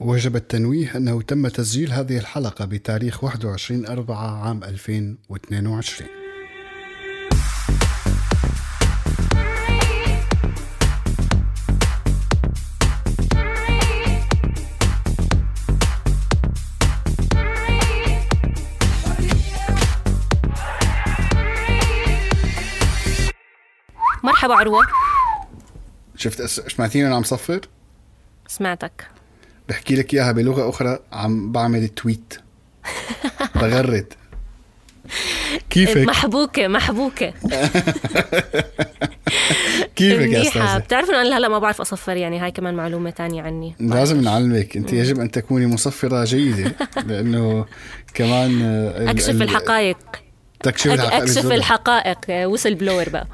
وجب التنويه أنه تم تسجيل هذه الحلقة بتاريخ 21 أربعة عام 2022 مرحبا عروة. شفت سمعتيني أنا عم صفر؟ سمعتك. بحكي لك إياها بلغة أخرى عم بعمل تويت بغرد. كيفك؟ محبوكة محبوكة. كيفك يا أستاذة؟ بتعرف إنه أنا هلا ما بعرف أصفر يعني هاي كمان معلومة تانية عني. لازم نعلمك أنت يجب أن تكوني مصفرة جيدة لأنه كمان أكشف ال- الحقائق. تكشف الحقائق. أكشف. الحقائق وصل بلور بقى.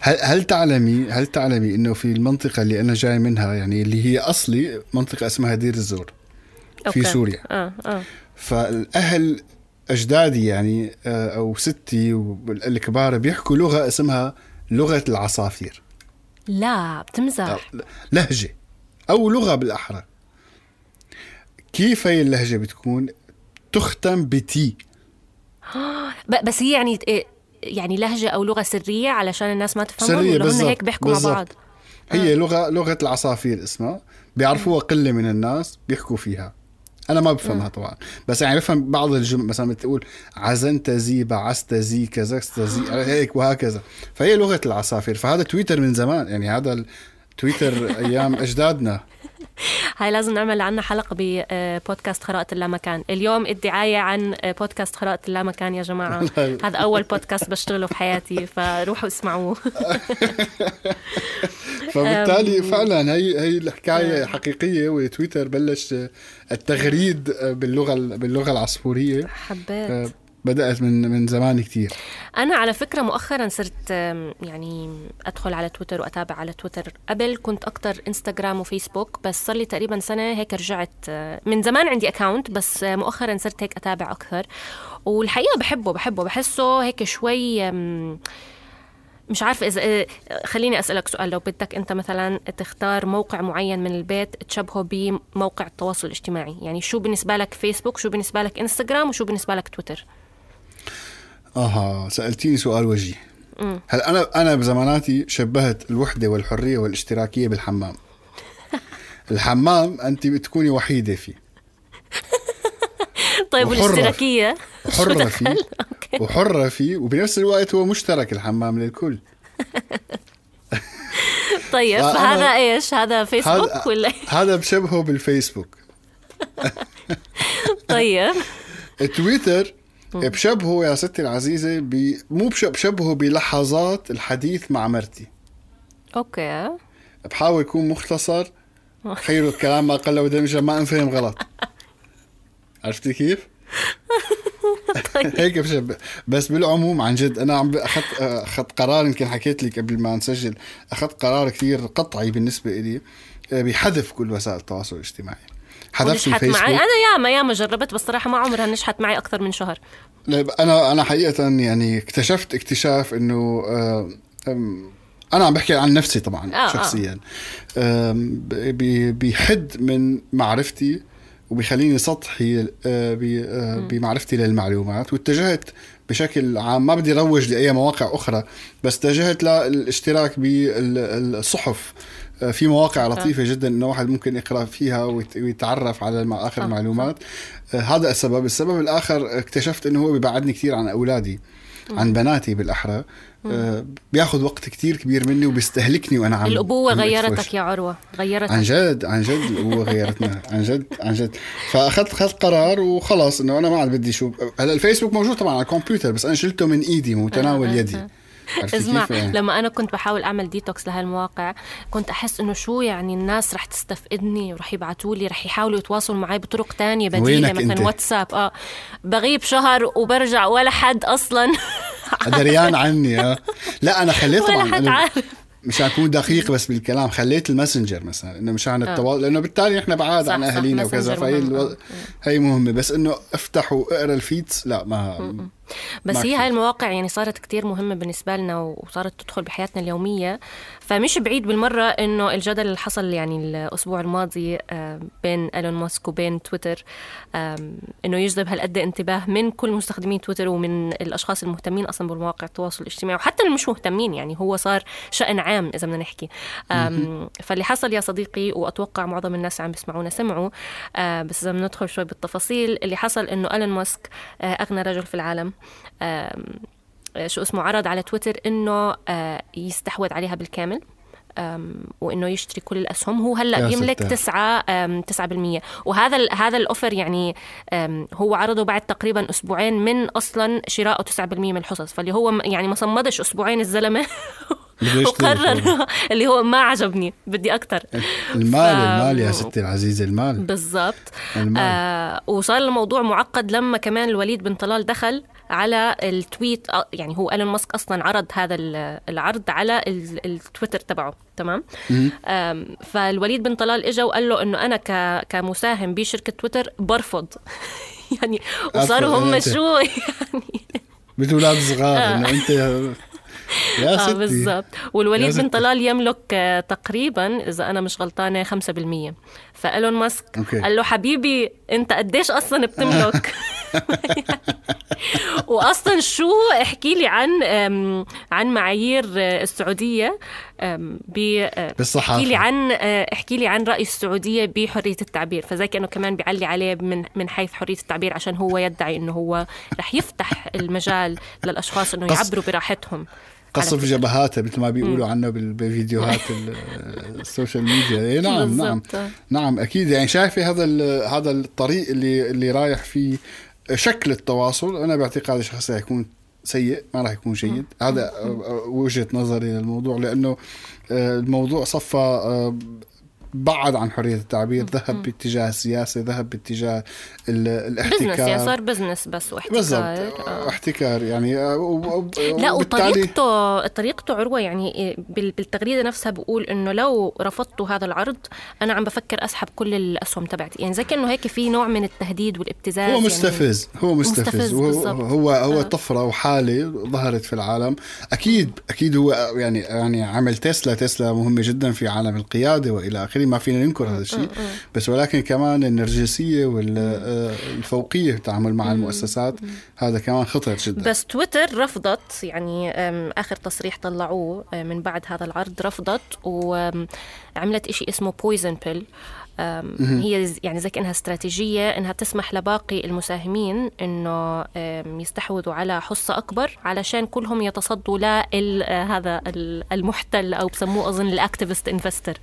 هل هل تعلمي هل تعلمي إنه في المنطقة اللي أنا جاي منها يعني اللي هي أصلي منطقة اسمها دير الزور في okay. سوريا. آه آه. فالأهل أجدادي يعني آه، أو ستي والكبار بيحكوا لغة اسمها لغة العصافير. لا بتمزح. لهجة أو لغة بالأحرى. كيف هي اللهجة بتكون؟ تختم بتي. بس هي يعني إيه، يعني لهجة أو لغة سرية علشان الناس ما تفهمهم سرية بالضبط هيك بيحكوا. مع بعض؟ هي لغة لغة العصافير اسمها بيعرفوها قلة من الناس بيحكوا فيها. أنا ما بفهمها طبعا بس يعني بفهم بعض الجمل مثلا بتقول عزنت زي بعست زي كزكست زي هيك وهكذا. فهي لغة العصافير. فهذا تويتر من زمان يعني هذا التويتر أيام إجدادنا. هاي لازم نعمل عنا حلقة ببودكاست خرائط اللامكان. اليوم الدعاية عن آه، بودكاست خرائط اللامكان يا جماعة. هذا أول بودكاست بشتغله في حياتي فروحوا اسمعوه. فبالتالي فعلا هي هي الحكاية حقيقية وتويتر بلش التغريد باللغة باللغة العصفورية. حبيت. بدأت من من زمان كتير. أنا على فكرة مؤخرا صرت يعني أدخل على تويتر وأتابع على تويتر. قبل كنت أكتر إنستغرام وفيسبوك بس صار لي تقريبا سنة هيك رجعت آه، من زمان عندي أكاونت بس آه، مؤخرا صرت هيك أتابع أكثر والحقيقة بحبه بحبه بحسه هيك شوي مش عارفة إذا آه، خليني أسألك سؤال. لو بدك أنت مثلا تختار موقع معين من البيت تشبهه بموقع التواصل الاجتماعي يعني شو بالنسبة لك فيسبوك شو بالنسبة لك إنستغرام وشو بالنسبة لك تويتر؟ أها سألتيني سؤال وجيه. هلا أنا أنا بزماناتي شبهت الوحدة والحرية والاشتراكية بالحمام؟ الحمام انت بتكوني وحيدة فيه. طيب حرة دخل؟ فيه. وحرة فيه وبنفس الوقت هو مشترك الحمام للكل. طيب فهذا إيش؟ هذا فيسبوك هذا ولا هذا بشبهه بالفيسبوك. طيب. تويتر بشبهه يا ستي العزيزة ب... مو بش- بشبهه بلحظات الحديث مع مرتي. أوكي. بحاول يكون مختصر خير الكلام ما قل ودمجة ما انفهم غلط. عرفتي كيف؟ هيك بشبه بس بالعموم عن جد أنا عم أخذت أخذت قرار يمكن حكيت لك قبل ما نسجل أخذت قرار كثير قطعي بالنسبة لي آه، بحذف كل وسائل التواصل الاجتماعي. حذفت الفيسبوك معي. أنا ياما ياما جربت بس صراحة ما عمرها نجحت معي أكثر من شهر. لا، أنا أنا حقيقة يعني اكتشفت اكتشاف إنه آه، أنا عم بحكي عن نفسي طبعا آه، آه. شخصيا. آم، ب- بي- بيحد من معرفتي وبيخليني سطحي آه، آه، بمعرفتي للمعلومات. واتجهت بشكل عام ما بدي روج لأي مواقع أخرى بس اتجهت للاشتراك بالصحف. آه، في مواقع لطيفة جدا إنه واحد ممكن يقرأ فيها ويت- ويتعرف على آخر المعلومات آه، هذا السبب، السبب الآخر اكتشفت إنه هو بيبعدني كثير عن أولادي عن بناتي بالأحرى. آه، بياخذ وقت كتير كبير مني وبيستهلكني وأنا عم الأبوة عم غيرتك. يا عروة غيرتك. عن جد عن جد الأبوة غيرتنا عن جد عن جد. فأخذت أخذت قرار وخلاص إنه أنا ما عاد بدي شو. هلا الفيسبوك موجود طبعا على الكمبيوتر بس أنا شلته من إيدي متناول آه، آه، يدي. آه. اسمع؟ يعني؟ لما أنا كنت بحاول أعمل ديتوكس لهالمواقع كنت أحس إنه شو يعني الناس رح تستفقدني ورح يبعتوا لي رح يحاولوا يتواصلوا معي بطرق تانية بديله مثلا أنت؟ واتساب آه بغيب شهر وبرجع ولا حد أصلا دريان عني آه لا أنا خليت ولا طبعا حد عارف مشان أكون دقيق بس بالكلام خليت الماسنجر مثلا إنه مشان التواصل لأنه بالتالي نحن بعاد عن أهالينا وكذا فهي ألو... آه. هي مهمة بس إنه افتح واقرا الفيدز لا ما بس هي. هاي المواقع يعني صارت كتير مهمة بالنسبة لنا وصارت تدخل بحياتنا اليومية. فمش بعيد بالمرة إنه الجدل اللي حصل يعني الأسبوع الماضي بين إيلون ماسك وبين تويتر إنه يجذب هالقد انتباه من كل مستخدمين تويتر ومن الأشخاص المهتمين أصلا بمواقع التواصل الاجتماعي وحتى اللي مش مهتمين يعني هو صار شأن عام إذا بدنا نحكي. فاللي حصل يا صديقي وأتوقع معظم الناس عم بيسمعونا سمعوا آه، بس إذا بندخل شوي بالتفاصيل اللي حصل إنه إيلون ماسك آه، أغنى رجل في العالم. شو اسمه عرض على تويتر إنه آه، يستحوذ عليها بالكامل وإنه يشتري كل الأسهم. هو هلأ بيملك 9 آم، 9% وهذا هذا ال offer يعني هو عرضه بعد تقريبا أسبوعين من أصلا شرائه 9% من الحصص. فاللي هو يعني ما صمدش أسبوعين الزلمة. وقرر اللي هو ما عجبني بدي أكثر المال ف- المال يا ستي العزيزة المال. بالضبط. آه وصار الموضوع معقد لما كمان الوليد بن طلال دخل على ال tweet آه، يعني هو إيلون ماسك أصلا عرض هذا ال- العرض على ال- التويتر تبعه تمام؟ فالوليد بن طلال اجى وقال له إنه أنا كمساهم بشركة تويتر برفض. يعني وصاروا هم شو يعني؟ مثل أولاد صغار إنه أنت يا آه ستي. بالضبط. والوليد بن. طلال يملك آه، تقريبا إذا أنا مش غلطانة 5% فإيلون ماسك okay. قال له حبيبي أنت قديش أصلا بتملك؟ واصلا شو؟ احكي لي عن عن معايير آه، السعودية. آم، ب آه، بالصحافة. احكي لي عن آه، احكي لي عن رأي السعودية بحرية التعبير. فزي كانه كمان بيعلي عليه من من حيث حرية التعبير عشان هو يدعي إنه هو رح يفتح المجال للأشخاص إنه يعبروا براحتهم. قصف جبهاته مثل ما بيقولوا عنه بال- بفيديوهات ال- ال social media. إيه نعم نعم. آه. نعم أكيد. يعني شايفه هذا هذا الطريق اللي اللي رايح فيه شكل التواصل. أنا باعتقادي شخصيا يكون سيء ما راح يكون جيد. هذا وجهة نظري للموضوع لأنه آه، الموضوع صفى آه، بعد عن حرية التعبير ذهب باتجاه السياسة ذهب باتجاه ال- business يعني الاحتكار. صار بزنس بس واحتكار بالضبط. آه. احتكار يعني آه، و- و- لا وطريقته طريقته عروة يعني بال- بالتغريدة نفسها بقول إنه لو رفضتوا هذا العرض أنا عم بفكر أسحب كل الأسهم تبعتي. يعني زي كأنه هيك في نوع من التهديد والابتزاز هو يعني. مستفز هو مستفز, مستفز بالضبط. هو هو آه. طفرة وحالة ظهرت في العالم. أكيد أكيد هو يعني يعني عمل تسلا تسلا مهمة جدا في عالم القيادة وإلى آخره. ما فينا ننكر هذا الشيء. بس ولكن كمان النرجسية والفوقيه في التعامل مع المؤسسات هذا كمان خطر جدا. بس تويتر رفضت يعني آخر تصريح طلعوه من بعد هذا العرض رفضت وعملت إشي اسمه poison pill هي يعني زي كأنها استراتيجية إنها تسمح لباقي المساهمين إنه أم، يستحوذوا على حصة أكبر علشان كلهم يتصدوا لهذا المحتل أو بسموه أظن ال activist investor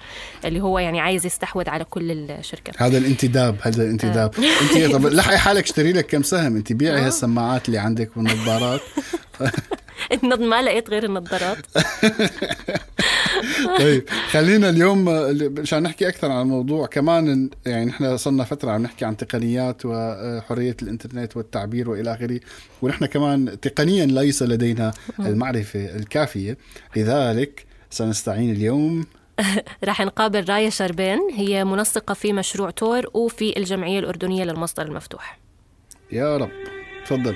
اللي هو يعني عايز يستحوذ على كل الشركة هذا الانتداب هذا الانتداب. أنت طب لحقي حالك اشتري لك كم سهم؟ أنت بيعي هالسماعات اللي عندك والنظارات. النض ما لقيت غير النظارات. طيب خلينا اليوم آه، مشان نحكي أكثر عن الموضوع كمان يعني نحن صرنا فترة عم نحكي عن تقنيات وحريه الإنترنت والتعبير وإلى آخره. ونحن كمان تقنيا ليس لدينا المعرفة الكافية. لذلك سنستعين اليوم. راح نقابل رايا شربين. هي منسقة في مشروع تور وفي الجمعية الأردنية للمصدر المفتوح. يا رب. تفضل.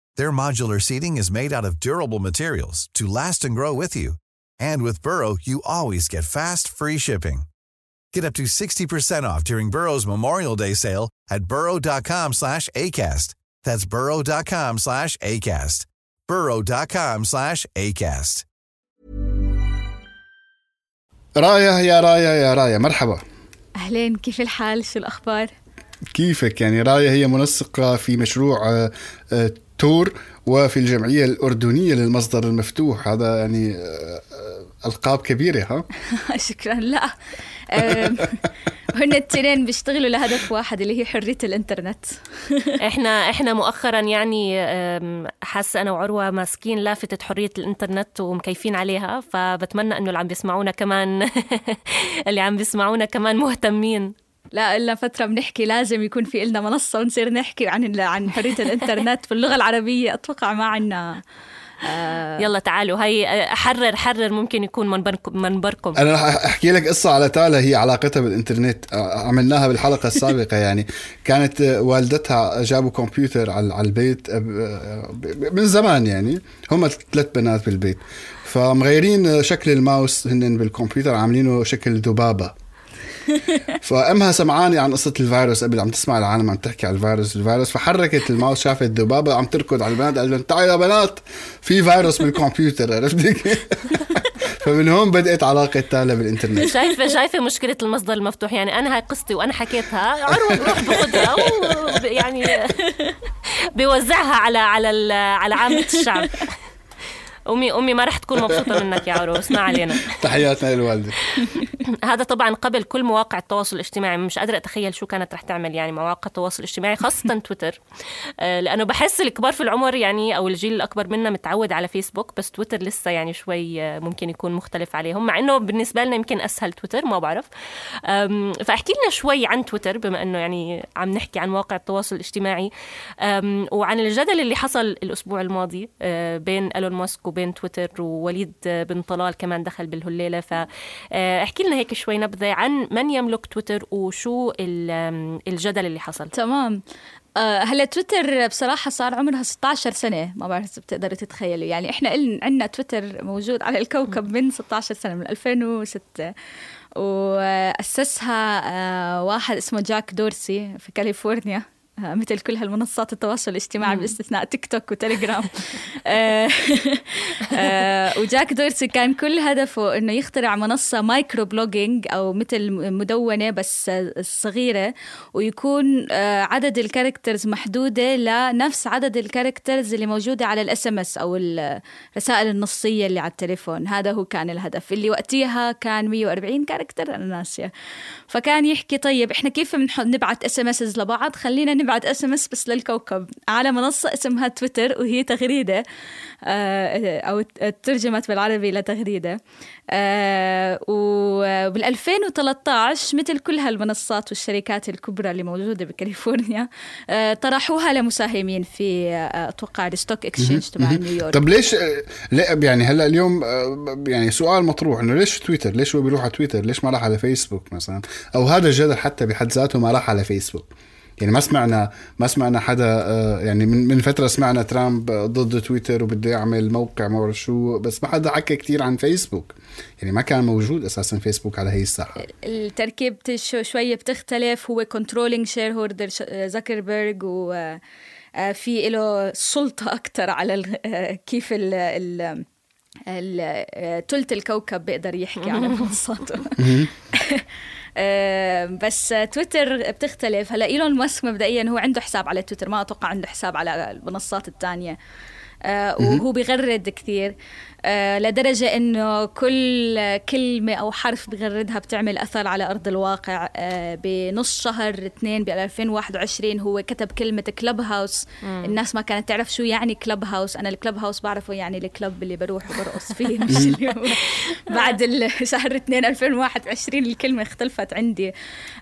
Their modular seating is made out of durable materials to last and grow with you. And with Burrow, you always get fast, free shipping. Get up to 60% off during Burrow's Memorial Day sale at burrow.com slash ACAST. That's burrow.com slash ACAST. burrow.com slash ACAST. رايا يا رايا يا رايا مرحبا أهلين كيف الحال شو الأخبار؟ كيفك يعني رايا هي منسقة في مشروع آه، آه، تور وفي الجمعية الأردنية للمصدر المفتوح. هذا يعني آه، ألقاب كبيرة ها؟ شكرا. لا. هن التنين بيشتغلوا لهدف واحد اللي هي حرية الإنترنت. إحنا إحنا مؤخرا يعني أم، حاسة أنا وعروة ماسكين لافتة حرية الإنترنت ومكيفين عليها فبتمنى إنه اللي عم بيسمعونا كمان اللي عم بيسمعونا كمان مهتمين. لا إلا فترة بنحكي لازم يكون في إلنا منصة ونصير نحكي عن ال- عن حرية الإنترنت باللغة العربية. أتوقع ما عنا يلا تعالوا هي حرر حرر ممكن يكون منبركم منبركم أنا رح أحكي لك قصة على تالا هي علاقتها بالإنترنت. آه، عملناها بالحلقة السابقة يعني. كانت آه، والدتها جابوا كمبيوتر على على البيت آه، من زمان يعني. هم ثلاث بنات بالبيت. فمغيرين شكل الماوس هن بالكمبيوتر عاملينه شكل ذبابة. فامها سمعاني عن قصة الفيروس قبل عم تسمع العالم عم تحكي على الفيروس الفيروس. فحركت الماوس شافت ذبابه عم تركض على البنات قال لهم تعالوا يا بنات في فيروس بالكمبيوتر عرفت كيف؟ فمن هون بدأت علاقة تالا بالإنترنت. شايفه شايفة مشكلة المصدر المفتوح يعني أنا هاي قصتي وأنا حكيتها عروه بروح باخذها ويعني بيوزعها على على على عامة الشعب. امي أمي ما رح تكون مبسوطة منك يا عروس ما علينا. تحياتنا للوالدة. هذا طبعا قبل كل مواقع التواصل الاجتماعي مش قادرة أتخيل شو كانت رح تعمل يعني مواقع التواصل الاجتماعي خاصة تويتر. آه، لأنه بحس الكبار في العمر يعني أو الجيل الأكبر منا متعود على فيسبوك بس تويتر لسه يعني شوي آه، ممكن يكون مختلف عليهم مع إنه بالنسبة لنا يمكن أسهل تويتر ما بعرف. أم، فأحكي لنا شوي عن تويتر بما إنه يعني عم نحكي عن مواقع التواصل الاجتماعي. وعن الجدل اللي حصل الأسبوع الماضي آه، بين إيلون ماسك وبين تويتر ووليد آه، بن طلال كمان دخل بالهليلة فاحكي لنا هيك شوي نبذة عن من يملك تويتر وشو الجدل اللي حصل. تمام. آه، هلا تويتر بصراحة صار عمرها 16 سنة ما بعرف إذا بتقدروا تتخيلوا يعني إحنا عندنا تويتر موجود على الكوكب من 16 سنة من 2006 وأسسها آه، واحد اسمه جاك دورسي في كاليفورنيا. آه، مثل كل هالمنصات التواصل الاجتماعي باستثناء تيك توك وتليجرام. آه، آه، وجاك دورسي كان كل هدفه إنه يخترع منصة micro blogging أو مثل مدونة بس آه، صغيرة ويكون آه، عدد ال characters محدودة لنفس عدد ال characters اللي موجودة على ال SMS أو الرسائل النصية اللي على التليفون. هذا هو كان الهدف. اللي وقتها كان 140 character أنا ناسية. فكان يحكي طيب إحنا كيف نبعت SMS لبعض؟ خلينا نبعت SMS بس للكوكب على منصة اسمها تويتر وهي تغريدة آه، أو ترجمت بالعربي لتغريدة آه، وبال 2013 مثل كل هالمنصات والشركات الكبرى اللي موجودة بكاليفورنيا آه، طرحوها لمساهمين في أتوقع ال stock exchange تبع نيويورك طب ليش لا يعني هلا اليوم يعني سؤال مطروح إنه ليش تويتر؟ ليش هو بيروح على تويتر؟ ليش ما راح على فيسبوك مثلا؟ أو هذا الجدل حتى بحد ذاته ما راح على فيسبوك. يعني ما سمعنا ما سمعنا حدا آه، يعني من من فترة سمعنا ترامب ضد تويتر وبده يعمل موقع ما بعرف شو بس ما حدا حكى كثير عن فيسبوك. يعني ما كان موجود أساسا فيسبوك على هي الساحة. التركيب شو- شوية بتختلف هو controlling shareholder زكربرج و آه، في له سلطة أكتر على كيف ال ال ال- آه، تلت الكوكب بيقدر يحكي على منصاته. بس تويتر بتختلف. هلا إيلون ماسك مبدئيا هو عنده حساب على تويتر ما أتوقع عنده حساب على المنصات الثانية آه، وهو بيغرد كثير. لدرجة إنه كل كلمة أو حرف بغردها بتعمل أثر على أرض الواقع. آه، بنص شهر اثنين ب 2021 هو كتب كلمة كلب هاوس الناس ما كانت تعرف شو يعني كلب هاوس أنا الكلب هاوس بعرفه يعني الكلب اللي بروح وبرقص فيه. مش اللي هو. بعد شهر اثنين 2021 الكلمة اختلفت عندي.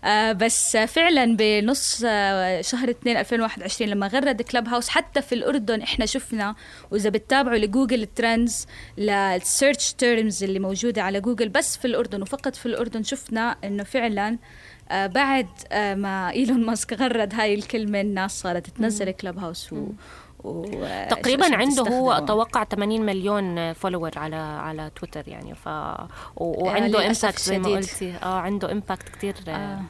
آه، بس فعلا بنص آه، شهر اثنين 2021 لما غرد Clubhouse حتى في الأردن إحنا شفنا وإذا بتتابعوا ل Google Trends لل search terms اللي موجودة على جوجل بس في الأردن وفقط في الأردن شفنا إنه فعلا آه، بعد آه، ما إيلون ماسك غرد هاي الكلمة الناس صارت تنزل Clubhouse و و آه، تقريبا عنده هو. أتوقع 80 مليون follower على على تويتر يعني ف و- وعنده impact زي ما. قلتي آه عنده impact كثير آه.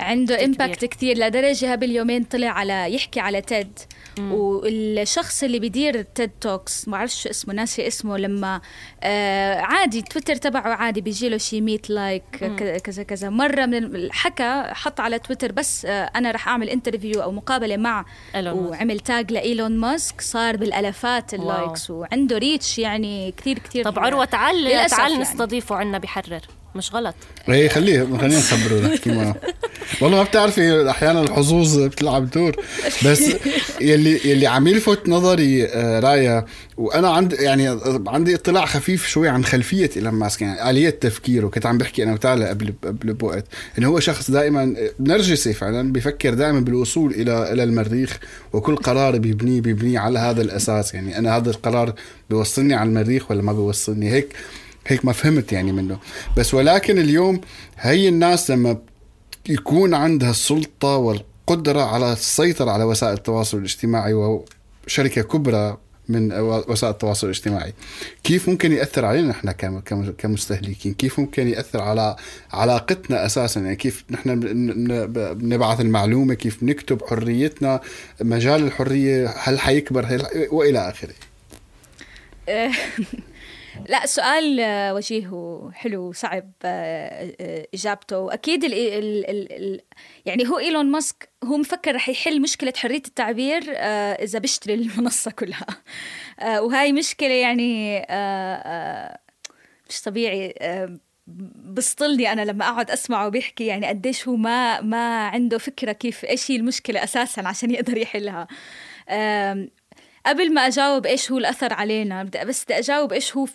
عنده impact كثير لدرجة قبل يومين طلع على يحكي على TED والشخص اللي بيدير TED Talks ما بعرفش شو اسمه ناسي اسمه لما آه عادي تويتر تبعه عادي بيجي له شي 100 like كذا كذا مرة من حكى حط على تويتر بس آه أنا راح أعمل interview أو مقابلة مع. وعمل tag لإيلون ماسك صار بالالافات ال likes وعنده reach يعني كثير كثير طب عروة تعال تعال يعني. نستضيفه عنا بحرر مش غلط. إيه خليه خلينا نخبره نحكي معه والله ما بتعرفي أحيانا الحظوظ بتلعب دور. بس يلي يلي عم يلفت نظري آه، رايا وأنا عندي يعني عندي اطلاع خفيف شوي عن خلفية إيلون ماسك يعني آلية تفكيره. كنت عم بحكي أنا وتعالى قبل قبل بوقت إنه هو شخص دائما نرجسي فعلا بيفكر دائما بالوصول إلى إلى المريخ وكل قرار بيبنيه بيبنيه على هذا الأساس. يعني أنا هذا القرار بيوصلني على المريخ ولا ما بيوصلني هيك؟ هيك ما فهمت يعني منه. بس ولكن اليوم هي الناس لما يكون عندها السلطة والقدرة على السيطرة على وسائل التواصل الاجتماعي وشركة كبرى من وسائل التواصل الاجتماعي كيف ممكن يأثر علينا نحن كم- كم- كمستهلكين؟ كيف ممكن يأثر على علاقتنا أساسا؟ يعني كيف نحن بن- بن- بنبعث المعلومة كيف نكتب حريتنا مجال الحرية هل حيكبر هل وإلى آخره. لا سؤال آه، وجيه وحلو وصعب آه، آه، إجابته. واكيد ال ال ال ال يعني هو إيلون ماسك هو مفكر رح يحل مشكلة حرية التعبير إذا بيشتري المنصة كلها. وهاي مشكلة يعني مش طبيعي بسطلني أنا لما أقعد أسمعه بيحكي يعني قديش هو ما ما عنده فكرة كيف إيش هي المشكلة أساسا عشان يقدر يحلها. قبل ما أجاوب إيش هو الأثر علينا بدي بس بدي أجاوب إيش هو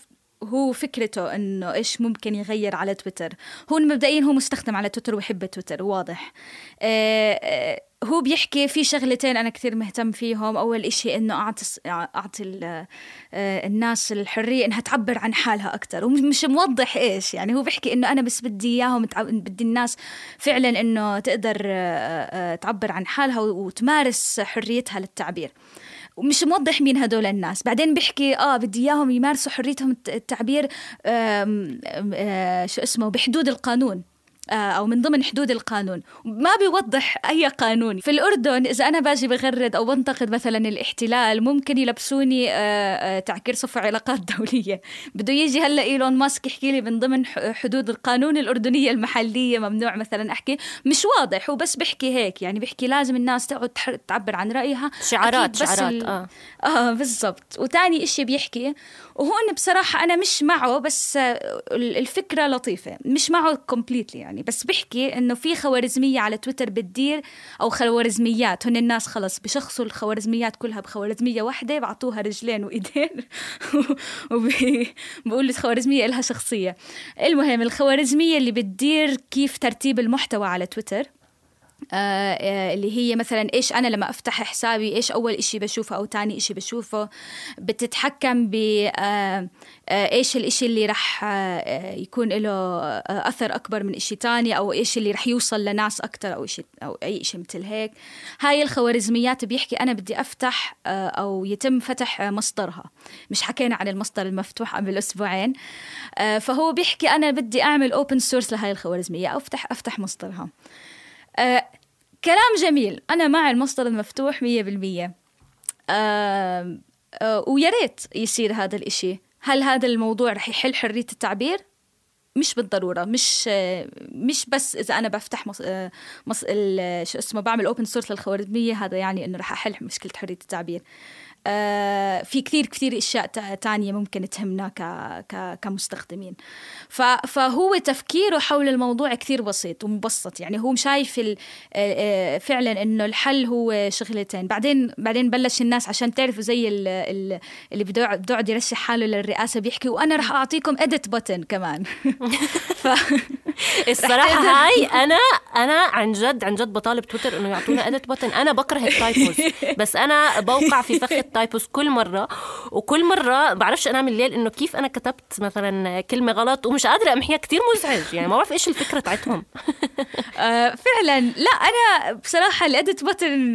هو فكرته إنه إيش ممكن يغير على تويتر. هو مبدئيا هو مستخدم على تويتر ويحب تويتر واضح. آه، آه، هو بيحكي في شغلتين أنا كثير مهتم فيهم. أول إشي إنه أعطي أعطي ال- آه، الناس الحرية إنها تعبر عن حالها أكثر. ومش موضح إيش يعني هو بيحكي إنه أنا بس بدي إياهم تع- بدي الناس فعلا إنه تقدر تعبر عن حالها وتمارس حريتها للتعبير. ومش موضح مين هدول الناس. بعدين بيحكي آه بدي إياهم يمارسوا حريتهم الت- التعبير آم، آم، آه شو اسمه بحدود القانون. آه، أو من ضمن حدود القانون. ما بيوضح أي قانون. في الأردن إذا أنا باجي بغرد أو بنتقد مثلا الاحتلال ممكن يلبسوني آه، آه، تعكير صفر علاقات دولية. بده يجي هلأ إيلون ماسك يحكي لي من ضمن حدود القانون الأردنية المحلية ممنوع مثلا أحكي. مش واضح هو بس بيحكي هيك. يعني بيحكي لازم الناس تقعد تعبر عن رأيها. شعارات شعارات ال- آه. آه بالضبط. وتاني إشي بيحكي وهون بصراحة أنا مش معه بس آه، ال- الفكرة لطيفة. مش معه كومبليتلي يعني. بس بيحكي إنه في خوارزمية على تويتر بتدير أو خوارزميات. هن الناس خلص بشخصوا الخوارزميات كلها بخوارزمية واحدة بعطوها رجلين وإيدين. وبقول الخوارزمية إلها شخصية. المهم الخوارزمية اللي بتدير كيف ترتيب المحتوى على تويتر. آه، آه، اللي هي مثلا إيش أنا لما أفتح حسابي إيش أول إشي بشوفه أو تاني إشي بشوفه بتتحكم ب آه، إيش الإشي اللي رح يكون له أثر أكبر من إشي تاني أو إيش اللي رح يوصل لناس أكتر أو إشي أو أي إشي مثل هيك. هاي الخوارزميات بيحكي أنا بدي أفتح أو يتم فتح مصدرها. مش حكينا عن المصدر المفتوح قبل أسبوعين. فهو بيحكي أنا بدي أعمل open source لهاي الخوارزمية أو أفتح أفتح مصدرها. آه، كلام جميل. أنا مع المصدر المفتوح مية بالمية. آه، آه، ويا ريت يصير هذا الإشي. هل هذا الموضوع رح يحل حرية التعبير؟ مش بالضرورة. مش آه، مش بس إذا أنا بفتح مص... آه، مص... شو اسمه بعمل open source للخوارزمية هذا يعني إنه رح أحل مشكلة حرية التعبير. في كثير كثير أشياء تا- تانية ممكن تهمنا كمستخدمين. فهو تفكيره حول الموضوع كثير بسيط ومبسط. يعني هو شايف آه، آه، فعلا إنه الحل هو شغلتين. بعدين بعدين بلش الناس عشان تعرفوا زي ال- ال- اللي بده يرشح حاله للرئاسة بيحكي وأنا رح أعطيكم edit button كمان. ف... الصراحة هاي أنا أنا عن جد عن جد بطالب تويتر إنه يعطونا edit button أنا بكره ال typos. بس أنا بوقع في فخ ال typos كل مرة. وكل مرة بعرفش أنام الليل إنه كيف أنا كتبت مثلا كلمة غلط ومش قادرة. أمحيها كتير مزعج. يعني ما بعرف إيش الفكرة تاعتهم آه، فعلا. لا أنا بصراحة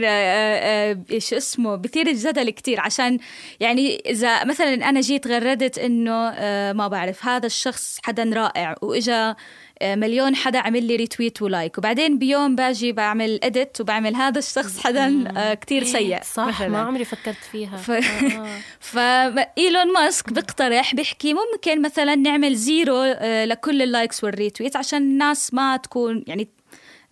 آه، آه، شو اسمه بثير الجدل كتير. عشان يعني إذا مثلا أنا جيت غردت إنه آه، ما بعرف هذا الشخص حدا رائع. وإجا مليون حدا عمل لي retweet و like وبعدين بيوم باجي بعمل edit وبعمل هذا الشخص حدا آه، كتير سيء صح مثلاً. ما عمري فكرت فيها ف... آه. فإيلون ماسك بيقترح بيحكي ممكن مثلا نعمل zero آه، لكل ال likes وال retweet عشان الناس ما تكون يعني آه،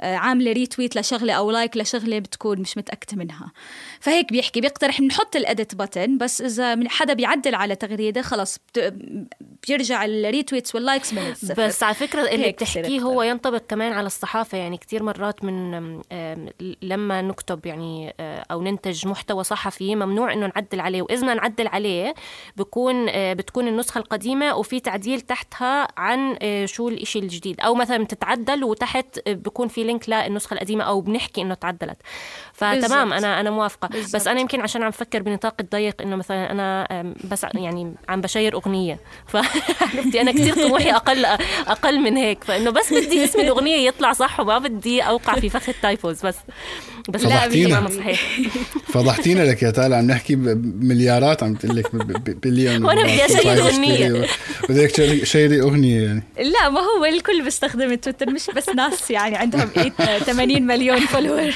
عاملة retweet لشغلة أو like لشغلة بتكون مش متأكدة منها. فهيك بيحكي بيقترح بنحط ال edit button بس إذا من حدا بيعدل على تغريدة خلاص بت... بيرجع ال retweets وال likes من الصفر. بس على فكرة اللي بتحكيه. هو ينطبق كمان على الصحافة يعني كتير مرات من لما نكتب يعني آه، أو ننتج محتوى صحفي ممنوع إنه نعدل عليه بدنا نعدل عليه بكون آه، بتكون النسخة القديمة وفي تعديل تحتها عن آه، شو الإشي الجديد. أو مثلا بتتعدل وتحت بكون في link للنسخة القديمة أو بنحكي إنه تعدلت. فتمام بالضبط. أنا أنا موافقة. بس بالضبط. أنا يمكن عشان عم فكر بنطاق الضيق إنه مثلا أنا آم، بس يعني عم ب share أغنية. فعرفتي أنا كثير طموحي أقل أقل من هيك. فإنه بس بدي اسم الأغنية يطلع صح وما بدي أوقع في فخ ال typos بس. بس لا فضحتينا. تمام صحيح. فضحتينا لك يا تالا عم نحكي بمليارات عم تقول لك ب- ب- بليون وأنا بدي أ share أغنية. بدك ت share ي- share ي أغنية يعني. لا ما هو الكل بيستخدم تويتر مش بس ناس يعني عندهم 80 مليون follower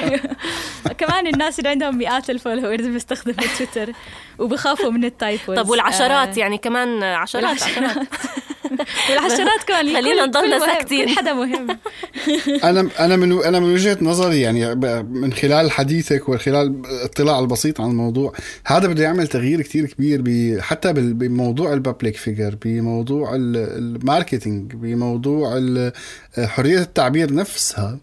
كمان الناس اللي عندهم مئات ال followers بيستخدموا تويتر وبخافوا من ال typos طب والعشرات آه، يعني كمان عشرات عشرات. والعشرات كمان خلينا نضلنا ساكتين. حدا مهم. أنا أنا من أنا من وجهة نظري يعني ب- من خلال حديثك وخلال اطلاع البسيط عن الموضوع هذا بده يعمل تغيير كتير كبير حتى بموضوع ال public figure بموضوع ال- ال marketing بموضوع حرية التعبير نفسها.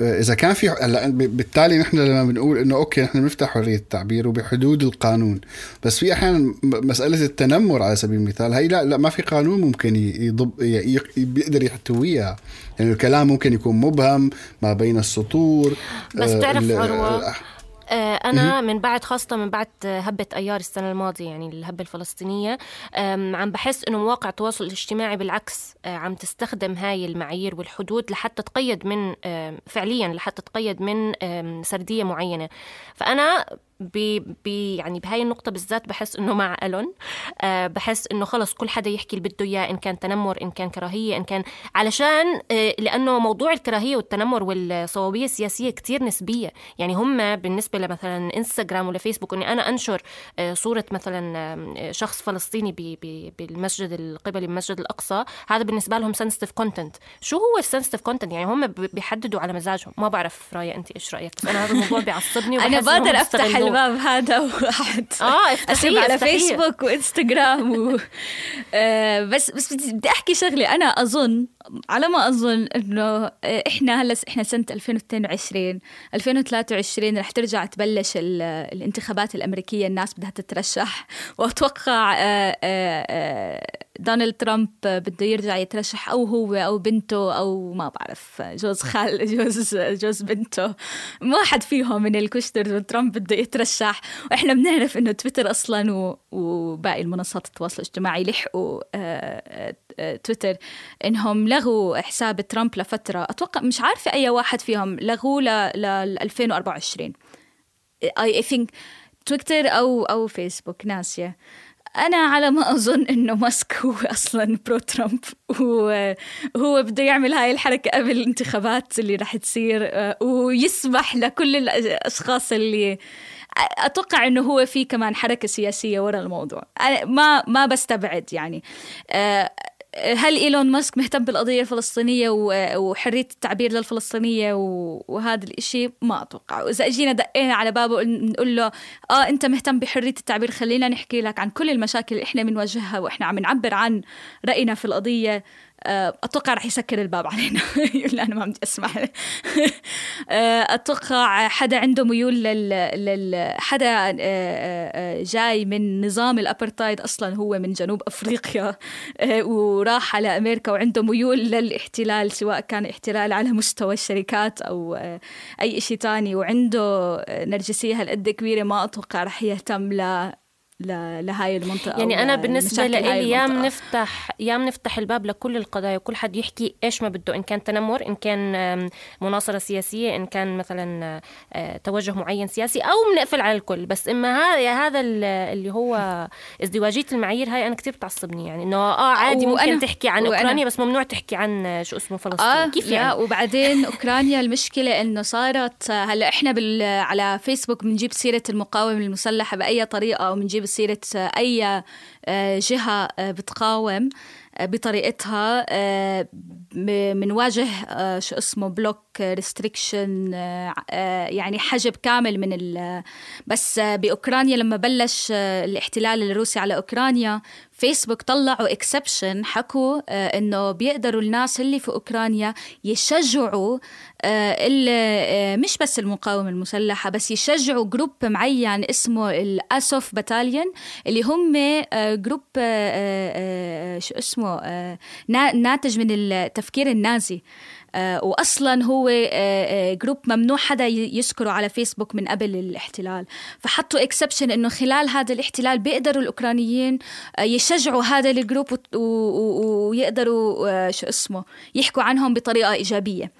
إذا كان في هلا بالتالي نحن لما بنقول إنه okay نحن بنفتح حرية التعبير وبحدود القانون بس في أحيانا مسألة التنمر على سبيل المثال هي لا لا ما في قانون ممكن يضب بيقدر يحتويها. يعني الكلام ممكن يكون مبهم ما بين السطور بس آه، بتعرف آه، أنا من بعد خاصة من بعد هبة أيار السنة الماضية يعني الهبة الفلسطينية آم، عم بحس إنه مواقع التواصل الاجتماعي بالعكس آه، عم تستخدم هاي المعايير والحدود لحتى تقيد من فعليا لحتى تقيد من آم، سردية معينة. فأنا ب ب يعني بهاي النقطة بالذات بحس إنه مع ألون. آه بحس إنه خلص كل حدا يحكي اللي بده إياه إن كان تنمر إن كان كراهية إن كان علشان آه لأنه موضوع الكراهية والتنمر والصوابية السياسية كتير نسبية. يعني هم بالنسبة لمثلا إنستغرام ولا فيسبوك إني أنا أنشر آه صورة مثلا شخص فلسطيني ب- ب- بالمسجد القبلي بالمسجد الأقصى هذا بالنسبة لهم sensitive content شو هو ال sensitive content يعني هم بيحددوا على مزاجهم. ما بعرف رايا أنت إيش رأيك بس أنا هذا الموضوع بيعصبني إنهم بقدر بيستغلوه. الباب هذا واحد آه أسيب على. فيسبوك وإنستغرام و... آه بس بس بدي أحكي شغلة أنا أظن على ما أظن إنه آه، إحنا هلا إحنا سنة 2022 2023 رح ترجع تبلش ال- الانتخابات الأمريكية الناس بدها تترشح. وأتوقع آه، آه، آه، دونالد ترامب بده يرجع يترشح أو هو أو بنته أو ما بعرف جوز خال جوز جوز بنته. واحد فيهم من الكشتر وترامب بده يترشح. وإحنا بنعرف إنه تويتر أصلا وباقي المنصات التواصل الاجتماعي لحقوا تويتر انهم لغوا حساب ترامب لفترة. أتوقع مش عارفة أي واحد فيهم لغوه ل ل 2024 I think تويتر أو أو فيسبوك ناسية. أنا على ما أظن إنه ماسك هو أصلا pro ترامب وهو بده يعمل هاي الحركة قبل الانتخابات اللي رح تصير ويسمح لكل الأشخاص اللي أتوقع إنه هو في كمان حركة سياسية ورا الموضوع. أنا ما ما بستبعد يعني. هل إيلون ماسك مهتم بالقضية الفلسطينية وحرية التعبير للفلسطينية وهذا الإشي؟ ما أتوقع. وإذا أجينا دقينا على بابه نقول له آه أنت مهتم بحرية التعبير. خلينا نحكي لك عن كل المشاكل اللي إحنا بنواجهها وإحنا عم نعبر عن رأينا في القضية. أتوقع رح يسكر الباب علينا. يقول أنا ما بدي أسمع. آه، أتوقع حدا عنده ميول لل, لل... حدا آه، آه، آه، جاي من نظام الأبرتايد أصلا هو من جنوب أفريقيا. آه، وراح على أمريكا وعنده ميول للاحتلال سواء كان احتلال على مستوى الشركات أو آه، أي شيء تاني. وعنده آه، نرجسية هالقد كبيرة ما أتوقع رح يهتم ل- لهاي المنطقة يعني أنا بالنسبة لي يا. بنفتح يا بنفتح الباب لكل القضايا وكل حد يحكي إيش ما بده إن كان تنمر إن كان مناصرة سياسية إن كان مثلا آه، توجه معين سياسي أو بنقفل على الكل. بس إما هذا هذا ال- اللي هو ازدواجية المعايير هاي أنا كثير بتعصبني. يعني إنه آه عادي ممكن تحكي عن أوكرانيا بس ممنوع تحكي عن آه، شو اسمه فلسطين. آه كيف يعني؟ وبعدين أوكرانيا المشكلة إنه صارت هلأ إحنا بال على فيسبوك بنجيب سيرة المقاومة المسلحة بأي طريقة أو بنجيب سيره أي آه، جهة آه، بتقاوم. آه، بطريقتها آه، بنواجه آه، شو اسمه block restriction يعني حجب كامل من ال بس آه، بأوكرانيا لما بلش آه، الاحتلال الروسي على أوكرانيا فيسبوك طلعوا exception حكوا آه، إنه بيقدروا الناس اللي في أوكرانيا يشجعوا آه، آه، مش بس المقاومة المسلحة بس يشجعوا group معين اسمه ال Azov Battalion اللي هم آه، group آه، آه، آه، شو اسمه نا- ناتج من التفكير النازي. آه، واصلا هو آه، آه، group ممنوع حدا يذكره على فيسبوك من قبل الاحتلال. فحطوا exception إنه خلال هذا الاحتلال بيقدروا الأوكرانيين يشجعوا هذا ال group ويقدروا شو اسمه يحكوا عنهم بطريقة إيجابية.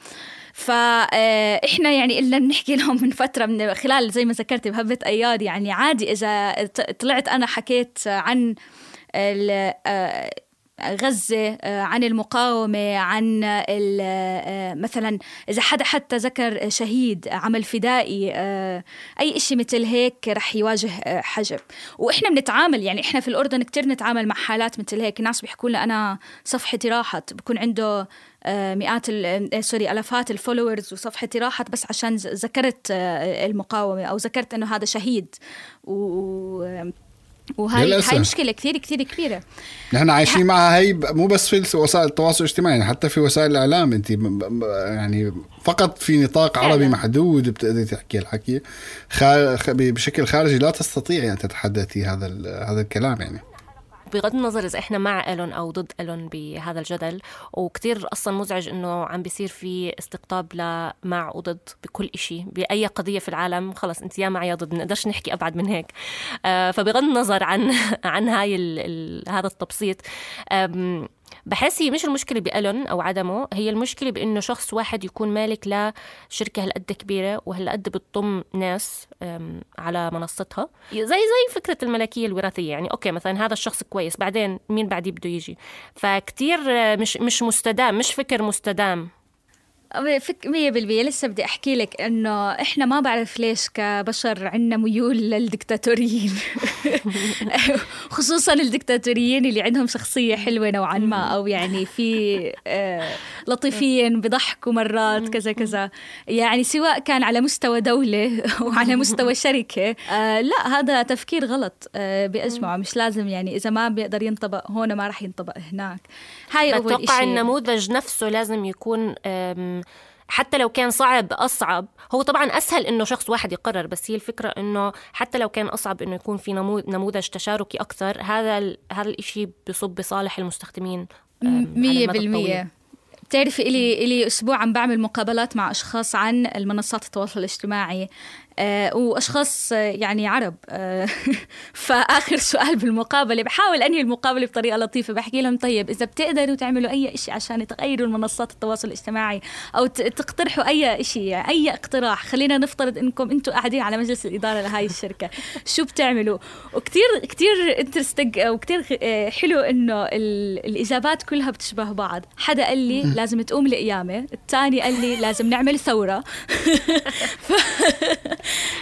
فاحنا يعني اللي بنحكي لهم من فترة من خلال زي ما ذكرتي بهبة ايار يعني عادي إذا طلعت أنا حكيت عن غزة آه، عن المقاومة عن ال- آه، مثلا إذا حدا حتى ذكر شهيد عمل فدائي آه، أي إشي مثل هيك رح يواجه آه، حجب وإحنا بنتعامل يعني إحنا في الأردن كتير نتعامل مع حالات مثل هيك. ناس بيحكوا لنا أنا صفحتي راحت بكون عنده آه، مئات آه، sorry الافات ال followers وصفحتي راحت بس عشان ذكرت آه، المقاومة أو ذكرت إنه هذا شهيد. و وهاي للأسف. هاي مشكلة كثير كثير كبيرة نحن عايشين معها هي مو بس في وسائل التواصل الاجتماعي يعني حتى في وسائل الإعلام أنت يعني فقط في نطاق عربي. محدود بتقدري تحكي الحكي خا- خ- بشكل خارجي لا تستطيعي أن تتحدثي هذا ال- هذا الكلام يعني بغض النظر إذا إحنا مع الون أو ضد الون بهذا الجدل وكتير أصلا مزعج إنه عم بيصير في استقطاب لمع وضد بكل إشي بأي قضية في العالم خلص أنت يا مع يا ضد بنقدرش نحكي أبعد من هيك. آه فبغض النظر عن عن هاي هذا التبسيط بحس هي مش المشكلة بألون أو عدمه هي المشكلة بإنه شخص واحد يكون مالك لشركة هالقد كبيرة وهالقد بتضم ناس على منصتها. زي زي فكرة الملكية الوراثية يعني أوكي مثلا هذا الشخص كويس بعدين مين بعديه بده يجي؟ فكتير مش مش مستدام مش فكر مستدام. فك مية بالمية لسه بدي أحكي لك إنه إحنا ما بعرف ليش كبشر عنا ميول للدكتاتوريين. خصوصا الدكتاتوريين اللي عندهم شخصية حلوة نوعا ما أو يعني في آه لطيفين بضحكوا مرات كذا كذا. يعني سواء كان على مستوى دولة وعلى مستوى شركة آه لا هذا تفكير غلط آه بأجمعه مش لازم يعني إذا ما بيقدر ينطبق هون ما راح ينطبق هناك. هاي أول بتوقع إشي. النموذج نفسه لازم يكون حتى لو كان صعب أصعب هو طبعا أسهل إنه شخص واحد يقرر بس هي الفكرة إنه حتى لو كان أصعب إنه يكون في نمو- نموذج تشاركي أكثر هذا ال- هذا الإشي بصب بصالح المستخدمين أم، على مية المدى الطويل. بالمية بتعرفي إلي إلي أسبوع عم بعمل مقابلات مع أشخاص عن المنصات التواصل الاجتماعي آه وأشخاص آه يعني عرب. آه فآخر سؤال بالمقابلة بحاول أنهي المقابلة بطريقة لطيفة بحكي لهم طيب إذا بتقدروا تعملوا أي إشي عشان تغيروا المنصات التواصل الاجتماعي ت- تقترحوا أي إشي أي اقتراح خلينا نفترض إنكم أنتم قاعدين على مجلس الإدارة لهاي الشركة شو بتعملوا؟ وكتير كتير انترستنج وكتير آه، حلو إنه ال- الإجابات كلها بتشبه بعض. حدا قال لي لازم تقوم القيامة الثاني قال لي لازم نعمل ثورة. ف...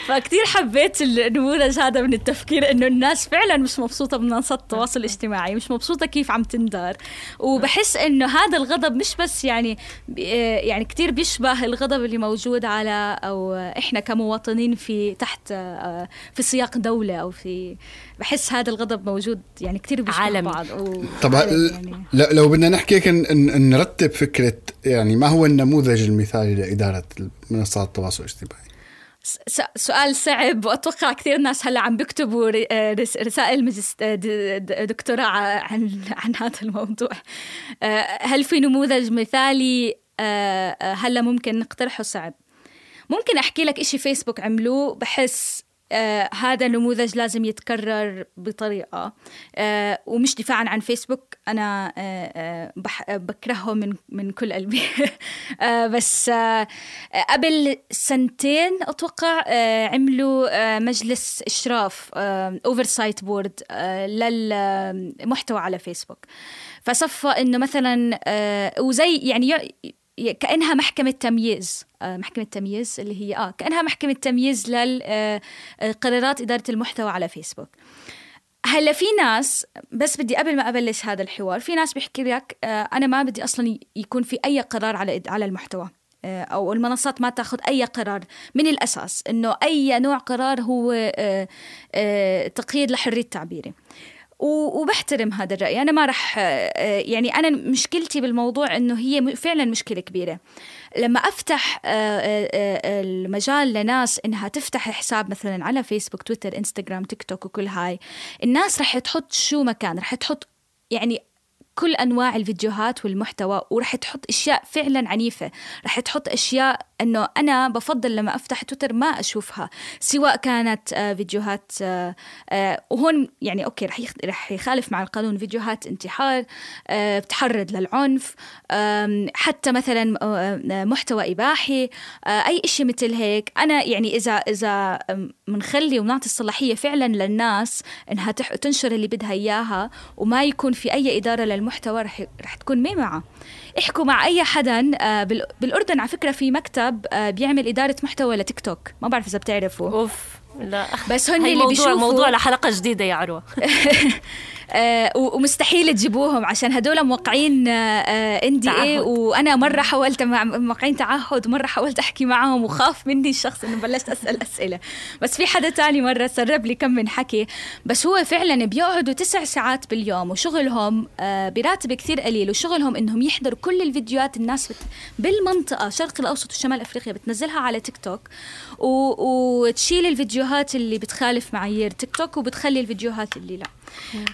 فكتير حبيت النموذج هذا من التفكير إنه الناس فعلا مش مبسوطة بمنصات التواصل الاجتماعي مش مبسوطة كيف عم تندار. وبحس إنه هذا الغضب مش بس يعني يعني كتير بيشبه الغضب اللي موجود على أو إحنا كمواطنين في تحت في سياق دولة أو في بحس هذا الغضب موجود يعني كتير بيشبه عالمي. بعض. طب يعني. لو بدنا نحكي نرتب فكرة يعني ما هو النموذج المثالي لإدارة منصات التواصل الاجتماعي؟ سؤال صعب وأتوقع كثير ناس هلأ عم بيكتبوا آه، رس- رسائل دكتوراه عن عن هذا الموضوع. آه، هل في نموذج مثالي؟ آه، هلأ ممكن نقترحه صعب. ممكن أحكي لك إشي فيسبوك عملوه بحس آه هذا النموذج لازم يتكرر بطريقة. آه ومش دفاعا عن فيسبوك أنا آه آه بكرهه من من كل قلبي. آه بس آه قبل سنتين أتوقع عملوا مجلس إشراف Oversight Board للمحتوى على فيسبوك. فصفى إنه مثلا وزي يعني كأنها محكمة تمييز. آه، محكمة تمييز اللي هي آه كأنها محكمة تمييز لقرارات إدارة المحتوى على فيسبوك. هلأ في ناس بس بدي قبل ما أبلش هذا الحوار في ناس بيحكي لك آه، أنا ما بدي أصلا يكون في أي قرار على على المحتوى. آه، أو المنصات ما تأخذ أي قرار. من الأساس إنه أي نوع قرار هو آه، آه، تقييد لحرية تعبيري. وبحترم هذا الرأي. أنا ما رح آه، يعني أنا مشكلتي بالموضوع أنه هي فعلا مشكلة كبيرة. لما أفتح آه، آه، المجال لناس إنها تفتح حساب مثلا على فيسبوك تويتر إنستغرام تيك توك وكل هاي الناس رح تحط شو مكان رح تحط يعني كل أنواع الفيديوهات والمحتوى ورح تحط أشياء فعلا عنيفة. رح تحط أشياء إنه أنا بفضل لما أفتح تويتر ما أشوفها سواء كانت آه، فيديوهات آه، آه، وهون يعني okay رح رح يخالف مع القانون فيديوهات انتحار بتحرض للعنف حتى مثلا محتوى إباحي أي شيء مثل هيك. أنا يعني إذا إذا بنخلي وبنعطي الصلاحية فعلا للناس إنها تح- تنشر اللي بدها إياها وما يكون في أي إدارة للمحتوى رح رح تكون معمعة. احكوا مع أي حدا آه، بال- بالأردن على فكرة في مكتب آه، بيعمل إدارة محتوى لتيك توك. ما بعرف إذا بتعرفوا أوف. لا بس هن اللي موضوع بيشوفوا موضوع لحلقة جديدة يا عروة آه، ومستحيل تجيبوهم عشان هدول موقعين ان دي اي. وأنا مرة حاولت مع موقعين تعهد مرة حاولت أحكي معهم وخاف مني الشخص إنه بلشت أسأل أسئلة بس في حدا تاني مرة سرب لي كم من حكي بس هو فعلا بيقعدوا تسع ساعات باليوم وشغلهم آه، براتب كثير قليل وشغلهم إنهم يحضروا كل الفيديوهات الناس. بالمنطقة شرق الأوسط وشمال أفريقيا بتنزلها على تيك توك. وتشيل الفيديوهات اللي بتخالف معايير تيك توك وبتخلي الفيديوهات اللي لا.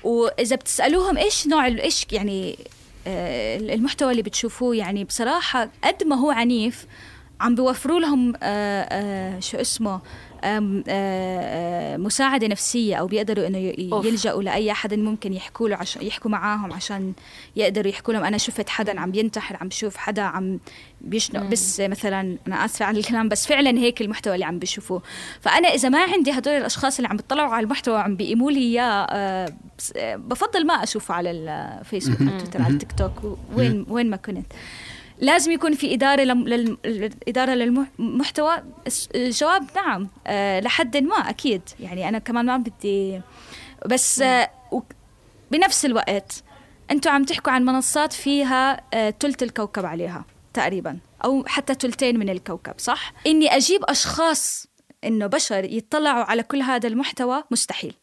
وإذا بتسألوهم إيش نوع إيش يعني آه، المحتوى اللي بتشوفوه يعني بصراحة قد ما هو عنيف عم بيوفروا لهم آه، آه، شو اسمه آه، آه، مساعدة نفسية أو بيقدروا أوف. يلجأوا لأي حدا ممكن يحكوا له عشان يحكوا معاهم عشان يقدروا يحكوا لهم. أنا شفت حدا عم ينتحر عم بشوف حدا عم بيشنق بس مثلا أنا آسفة على الكلام بس فعلا هيك المحتوى اللي عم بيشوفوه فأنا إذا ما عندي هدول الأشخاص اللي عم بيطلعوا على المحتوى وعم بيقيموا لي إياه آه، بفضل ما أشوفه على الفيسبوك على تويتر على التيك توك وين وين ما كنت. لازم يكون في إدارة لم... لل... الإدارة للمحتوى الجواب نعم أه لحد ما أكيد يعني أنا كمان ما بدي بس أه. بنفس الوقت أنتوا عم تحكوا عن منصات فيها أه تلت الكوكب عليها تقريبا أو حتى تلتين من الكوكب صح؟ إني أجيب أشخاص إنه بشر يطلعوا على كل هذا المحتوى مستحيل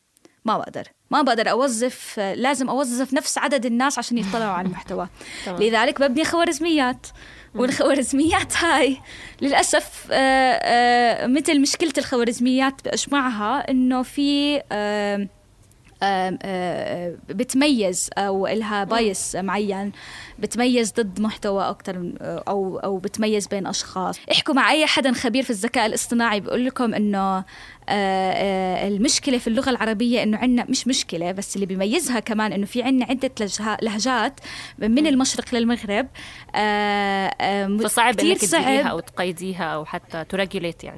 ما بقدر. ما بقدر أوظف آه، لازم أوظف نفس عدد الناس عشان يطلعوا على المحتوى. لذلك ببني خوارزميات. والخوارزميات هاي للأسف آه، آه، مثل مشكلة الخوارزميات بأجمعها إنه في بتميز أو لها بايس معين بتميز ضد محتوى أكثر أو أو بتميز بين أشخاص. احكوا مع أي حدا خبير في الذكاء الاصطناعي بقول لكم إنه آه، آه، المشكلة في اللغة العربية إنه عندنا مش مشكلة بس اللي بيميزها كمان إنه في عندنا عدة لجها- لهجات من المشرق للمغرب آه، آه، فصعب كتير انك تديريها أو تقيديها أو حتى ترجليت يعني.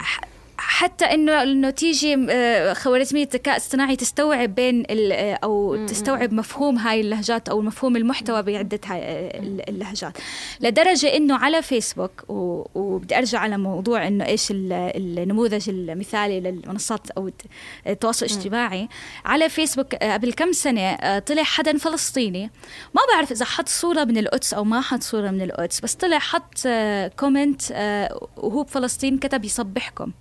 حتى إنه انه تيجي آه، خوارزمية ذكاء اصطناعي تستوعب بين آه، أو تستوعب مفهوم هاي اللهجات أو مفهوم المحتوى بعدة آه، ال- اللهجات. لدرجة إنه على فيسبوك وبدي أرجع على موضوع إنه إيش ال- النموذج المثالي للمنصات أو الت- التواصل الاجتماعي. على فيسبوك قبل كم سنة طلع حدا فلسطيني. ما بعرف إذا حط صورة من القدس أو ما حط صورة من القدس بس طلع حط comment وهو بفلسطين كتب يصبحكم.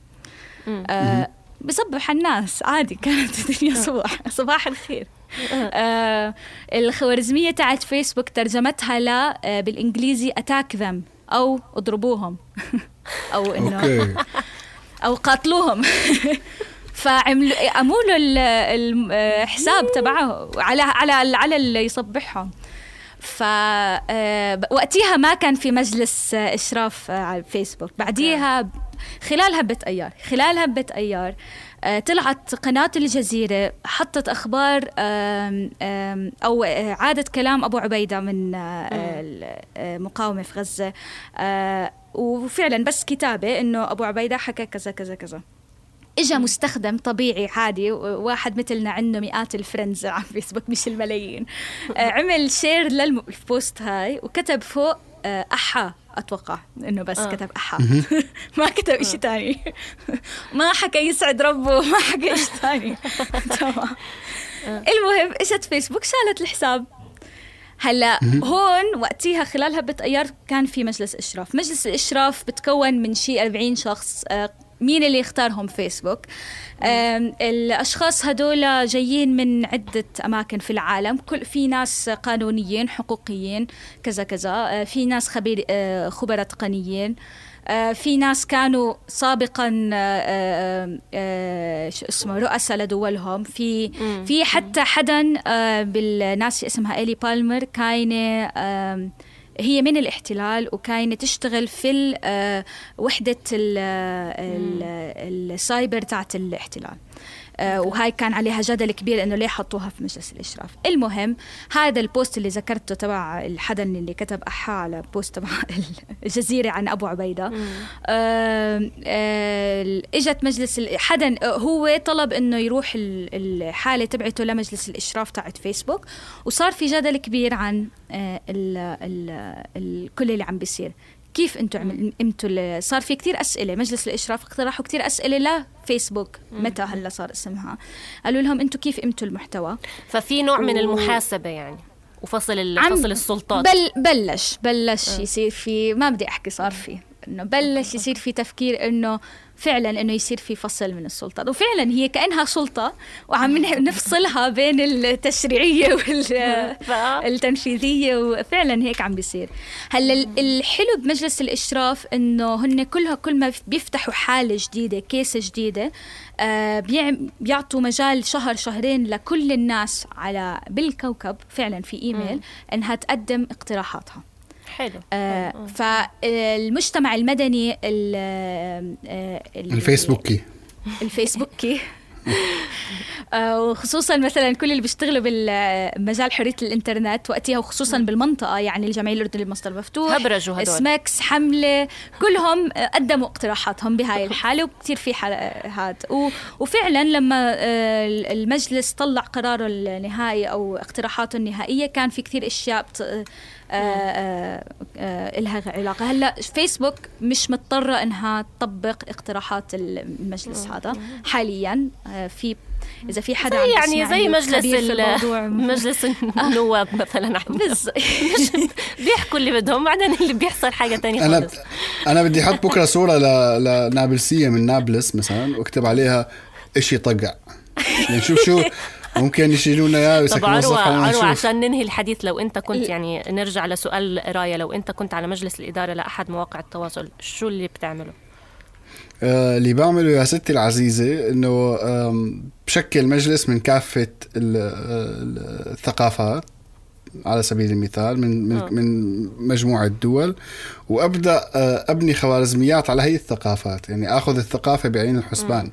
آه بصبح الناس. عادي كانت الدنيا صباح. صباح الخير. آه. الخوارزمية تاعت فيسبوك ترجمتها ل آه بالإنجليزي attack them أو اضربوهم. أو إنه okay. أو قاتلوهم. فعملوا عملوا ال- الحساب تبعه على على على اللي يصبحهم. ف آه، وقتها ما كان في مجلس آه، إشراف آه، على الفيسبوك. بعديها خلال هبة أيار خلال هبة أيار آه، طلعت قناة الجزيرة حطت أخبار أو آه، عادت كلام أبو عبيدة من آه، المقاومة في غزة وفعلا بس كتابة إنه أبو عبيدة حكى كذا كذا كذا. اجى مستخدم طبيعي عادي واحد مثلنا عنده مئات ال friends على فيسبوك مش الملايين عمل share لل post هاي وكتب فوق آه، أحا أتوقع إنه بس آه. كتب أحا. ما كتب إشي تاني. ما حكى يسعد ربه ما حكى إشي تاني. تمام. المهم اجت فيسبوك شالت الحساب. هلأ هون وقتها خلال هبة ايار كان في مجلس إشراف، مجلس الإشراف بتكون من شيء 40 شخص آه، مين اللي يختارهم فيسبوك؟ الأشخاص هدول جايين من عدة أماكن في العالم. كل في ناس قانونيين حقوقيين كذا كذا. آه، في ناس خبير آه، خبراء تقنيين. آه، في ناس كانوا سابقا شو اسمه رؤساء لدولهم. في في حتى حدا بالناس اسمها إيلي بالمر كاينة هي من الاحتلال وكاينة تشتغل في آه، وحدة ال- ال- السايبر تاعت الاحتلال. آه، وهاي كان عليها جدل كبير إنه ليه حطوها في مجلس الإشراف. المهم هذا ال post اللي ذكرته تبع الحدا اللي كتب احا على post تبع الجزيرة عن أبو عبيدة. آه، إجت مجلس حدا آه، هو طلب إنه يروح ال- الحالة تبعته لمجلس الإشراف تاعت فيسبوك وصار في جدل كبير عن آه، ال ال ال كل اللي عم بيصير. كيف أنتم عمل أنتوا ال- صار في كتير أسئلة مجلس الإشراف اقترحوا كتير أسئلة لفيسبوك متى هلأ صار اسمها؟ قالوا لهم أنتم كيف أنتوا المحتوى؟ ففي نوع من و- المحاسبة يعني وفصل ال- عم- فصل السلطات. بل بلش بلش يصير في ما بدي أحكي صار في. إنه بلش يصير في تفكير إنه فعلا إنه يصير في فصل من السلطات. وفعلا هي كأنها سلطة وعم نفصلها بين التشريعية والتنفيذيه وفعلا هيك عم بيصير. هلأ ال- الحلو بمجلس الإشراف إنه هن كلها كل ما بيفتحوا حالة جديدة كيس جديدة آه بيعطوا مجال شهر شهرين لكل الناس على بالكوكب فعلا في إيميل إنها تقدم اقتراحاتها. حلو. آه فالمجتمع المدني ال- آه، ال- الفيسبوكي. الفيسبوكي. آه، وخصوصا مثلا كل اللي بيشتغلوا بالمجال حرية الإنترنت وقتها وخصوصا بالمنطقة يعني الجمعية الأردنية للمصدر المفتوح هبرجوا هدول. سماكس حملة كلهم آه، قدموا اقتراحاتهم بهاي الحالة وكثير في و- وفعلا لما آه، المجلس طلع قراره النهائي أو اقتراحاته النهائية كان في كثير أشياء آه، آه، آه، إلها علاقة. هلأ فيسبوك مش مضطرة إنها تطبق اقتراحات المجلس هذا حاليا. في إذا في حدا عم يعني بيسمعني زي مجلس مجلس النواب مثلا. بيحكوا اللي بدهم. بعدين اللي بيحصل حاجة تانية أنا خالص. أنا بدي أحط بكرة صورة ل... لنابلسية من نابلس مثلا واكتب عليها إشي طقع. يعني شوف شو ممكن يشيلونا اياه طب عروة عروة عشان ننهي الحديث لو انت كنت يعني نرجع لسؤال رايا لو انت كنت على مجلس الإدارة لأحد مواقع التواصل شو اللي بتعمله؟ آه، اللي بعمله يا ستي العزيزة إنه بشكل مجلس من كافة ال- ال- الثقافات على سبيل المثال من آه. من, من مجموعة دول وأبدأ آه، أبني خوارزميات على هي الثقافات يعني آخذ الثقافة بعين الحسبان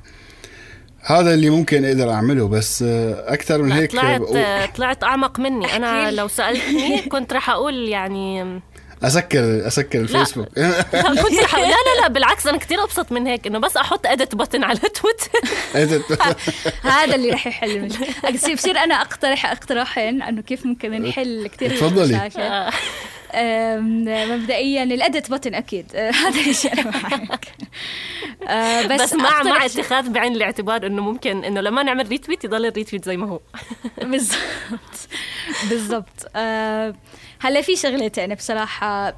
هذا اللي ممكن أقدر أعمله بس أكثر من لا، هيك طلعت بقول- طلعت أعمق مني. أنا. لو سألتني كنت رح أقول يعني اسكر أسكر الفيسبوك. لا كنت رح لا لا لا بالعكس أنا كثير أبسط من هيك إنه بس أحط ادت بutton على تويتر هذا اللي رح يحل المشكلة بصير بصير أنا اقترح أقتراحين إنه كيف ممكن نحل كثير تفضلي. مبدئيا الأدت بutton أكيد. أه، هذا الشيء أنا معك. أه، بس, بس مع مع اتخاذ بعين الاعتبار إنه ممكن إنه لما نعمل ريتويت يضل الريتويت زي ما هو. بالضبط. بالضبط. آه هلا في شغلتين بصراحة.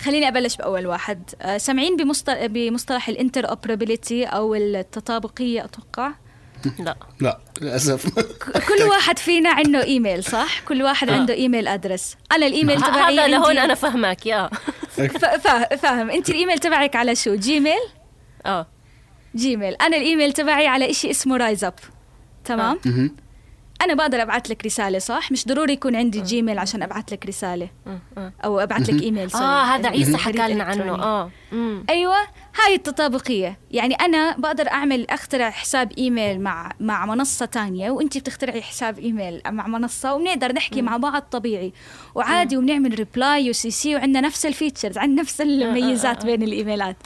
خليني أبلش بأول واحد. سامعين بمصطلح بمصطلح ال interoperability أو التطابقية أتوقع؟ لا. لا للأسف. كل واحد فينا عنده إيميل صح؟ كل واحد عنده email address. أنا الإيميل تبعي هذا لهون أنا فهمك يا. فاهم. أنت الإيميل تبعك على شو؟ جيميل؟ آه. جيميل. أنا الإيميل تبعي على إشي اسمه Riseup تمام؟ أنا بقدر ابعث لك رسالة صح؟ مش ضروري يكون عندي جيميل عشان ابعث لك رسالة. أو ابعث لك إيميل sorry. آه هذا عيسى حكى لنا عنه. آه. أيوه. هاي التطابقية. يعني أنا بقدر أعمل أخترع حساب إيميل مع مع منصة تانية وانت بتخترعي حساب إيميل مع منصة وبنقدر نحكي مع بعض طبيعي. وعادي وبنعمل reply و CC وعندنا نفس ال features عندنا نفس الميزات بين الإيميلات.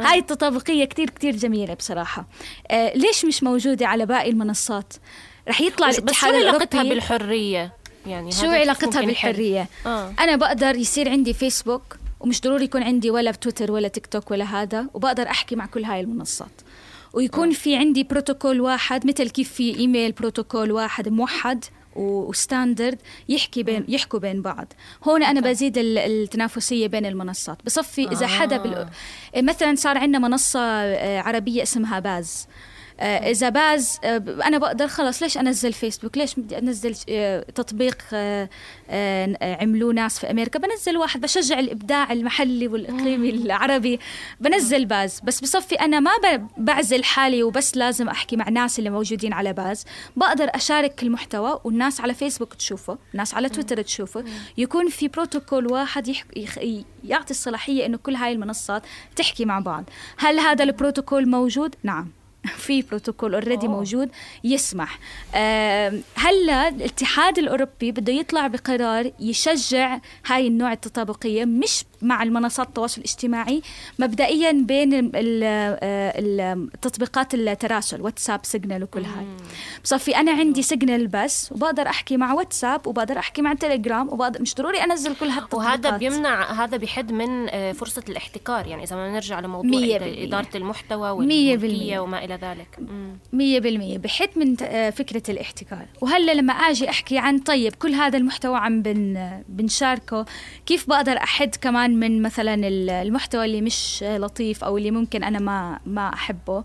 هاي التطابقية كتير كتير جميلة بصراحة. آه ليش مش موجودة على باقي المنصات؟ رح يطلع بس, بس شو الاتحاد علاقتها بالحرية؟ يعني شو علاقتها؟ بالحرية؟ آه. أنا بقدر يصير عندي فيسبوك ومش ضروري يكون عندي ولا تويتر ولا تيك توك ولا هذا وبقدر أحكي مع كل هاي المنصات. ويكون في عندي بروتوكول واحد مثل كيف في إيميل بروتوكول واحد موحد و standard يحكي بين يحكوا بين بعض. هون أنا بزيد ال- التنافسية بين المنصات. بصفي إذا حدا بال... مثلا صار عندنا منصة آه، عربية اسمها باز. آه، إذا باز آه، أنا بقدر خلص ليش أنزل فيسبوك؟ ليش بدي أنزل آه، تطبيق آه، آه، آه، عملوه ناس في أمريكا؟ بنزل واحد بشجع الإبداع المحلي والإقليمي العربي بنزل باز. بس بصفي أنا ما بعزل حالي وبس لازم أحكي مع ناس اللي موجودين على باز. بقدر أشارك المحتوى والناس على فيسبوك تشوفه الناس على تويتر تشوفه. يكون في بروتوكول واحد يح... يخ... يعطي الصلاحية إنه كل هاي المنصات تحكي مع بعض. هل هذا البروتوكول موجود؟ نعم. في بروتوكول already موجود يسمح. هلا الاتحاد الأوروبي بده يطلع بقرار يشجع هاي النوع التطابقية مش مع المنصات التواصل الاجتماعي مبدئيا بين ال- ال- آه، ال- تطبيقات التراسل واتساب سيجنال وكل هاي بصفي أنا عندي سيجنال بس وبقدر أحكي مع واتساب وبقدر أحكي مع تليجرام وبقدر مش ضروري أنزل كل هالتطبيقات وهذا بيمنع هذا بيحد من آه، فرصة الاحتكار يعني إذا بدنا نرجع لموضوع مية إد- بالمية. إدارة المحتوى بالمية. وما إلى ذلك مم. مية بالمية بحد من آه، فكرة الاحتكار وهلا لما أجي أحكي عن طيب كل هذا المحتوى عم بن بنشاركه كيف بقدر أحد كمان من مثلا ال- المحتوى اللي مش آه، لطيف أو اللي ممكن أنا ما ما أحبه.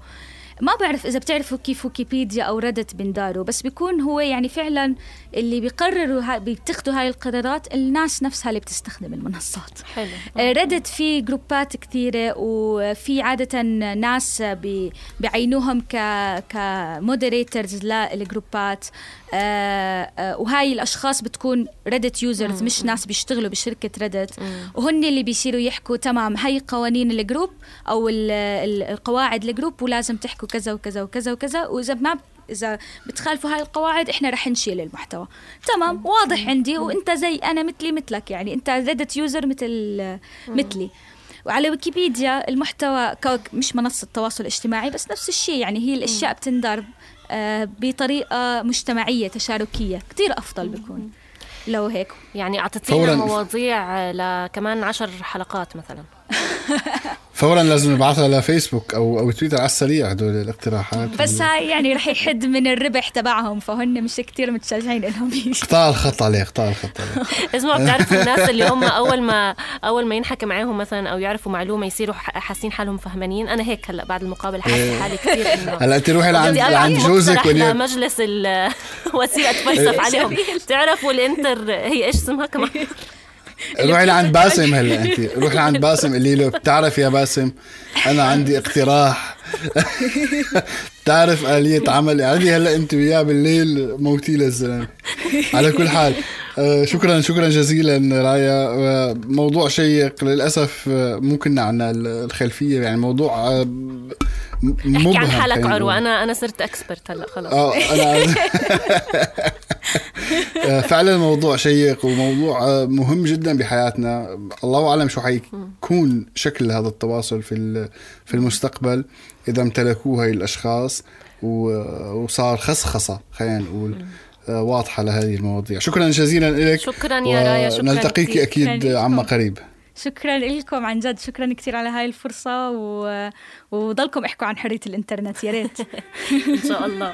ما بعرف إذا بتعرفوا كيف ويكيبيديا أو ردت بنداروا بس بيكون هو يعني فعلا اللي بيقرروا ها بيتخذوا هاي القرارات الناس نفسها اللي بتستخدم المنصات. حلو. آه، Reddit في جروبات كثيرة وفي عادة ناس بي- بيعينوهم ك ك moderators للجروبات. آه، آه، وهاي الأشخاص بتكون Reddit users مش ناس بيشتغلوا بشركة Reddit وهن اللي بيصيروا يحكوا تمام هاي قوانين ال group ال- القواعد ال group ولازم تحكوا كذا وكذا وكذا وكذا. وإذا ما إذا بتخالفوا هاي القواعد إحنا رح نشيل المحتوى. تمام واضح عندي وأنت زي أنا مثلي مثلك يعني أنت ردت يوزر مثل مثلي. وعلى ويكيبيديا المحتوى مش منصة تواصل اجتماعي بس نفس الشيء يعني هي الأشياء بتندار آه، بطريقة مجتمعية تشاركية. كتير أفضل بيكون لو هيك. يعني أعطيتينا فوراً. مواضيع لكمان عشر حلقات مثلا. فورا لازم نبعثها لفيسبوك أو أو تويتر على السريع هدول الاقتراحات. بس هاي يعني رح يحد من الربح تبعهم فهن مش كتير متشجعين انهم يجوا قطاع الخط عليه قطاع الخط عليه. اسمعوا بتعرفوا الناس اللي هم أول ما أول ما ينحكى معاهم مثلا أو يعرفوا معلومة يصيروا ح- حاسين حالهم فهمانين. أنا هيك هلأ بعد المقابلة حاسة حالي كثير إنه هلأ انت روحي لعند لعند جوزك لمجلس ال- وسيلة اتفلسف عليهم. تعرفوا الإنتر هي إيش اسمها كمان؟ روحي لعند باسم هلا انت روحي لعند باسم قولي له بتعرف يا باسم أنا عندي اقتراح. بتعرف آلية عمل؟ عندي هلا انت وياه بالليل موتي للزلمه على كل حال آه، شكرا شكرا جزيلا رايا آه، موضوع شيق للأسف آه، ممكن عنا الخلفية يعني موضوع آه، م- احكي مبهم عن حالك عروة. أنا أنا صرت اكسبرت هلا خلص آه أنا فعلا موضوع شيق وموضوع آه، مهم جدا بحياتنا. الله أعلم شو حيكون شكل هذا التواصل في في المستقبل إذا امتلكوه هاي الأشخاص وصار خصخصة خلينا نقول آه، واضحة لهذه المواضيع. شكرا جزيلا لك شكرا يا رايا شكرا نلتقيك أكيد عما قريب. شكرا لكم عن جد شكرا كثير على هاي الفرصة و... وضلكم احكوا عن حرية الإنترنت يا ريت. إن شاء الله.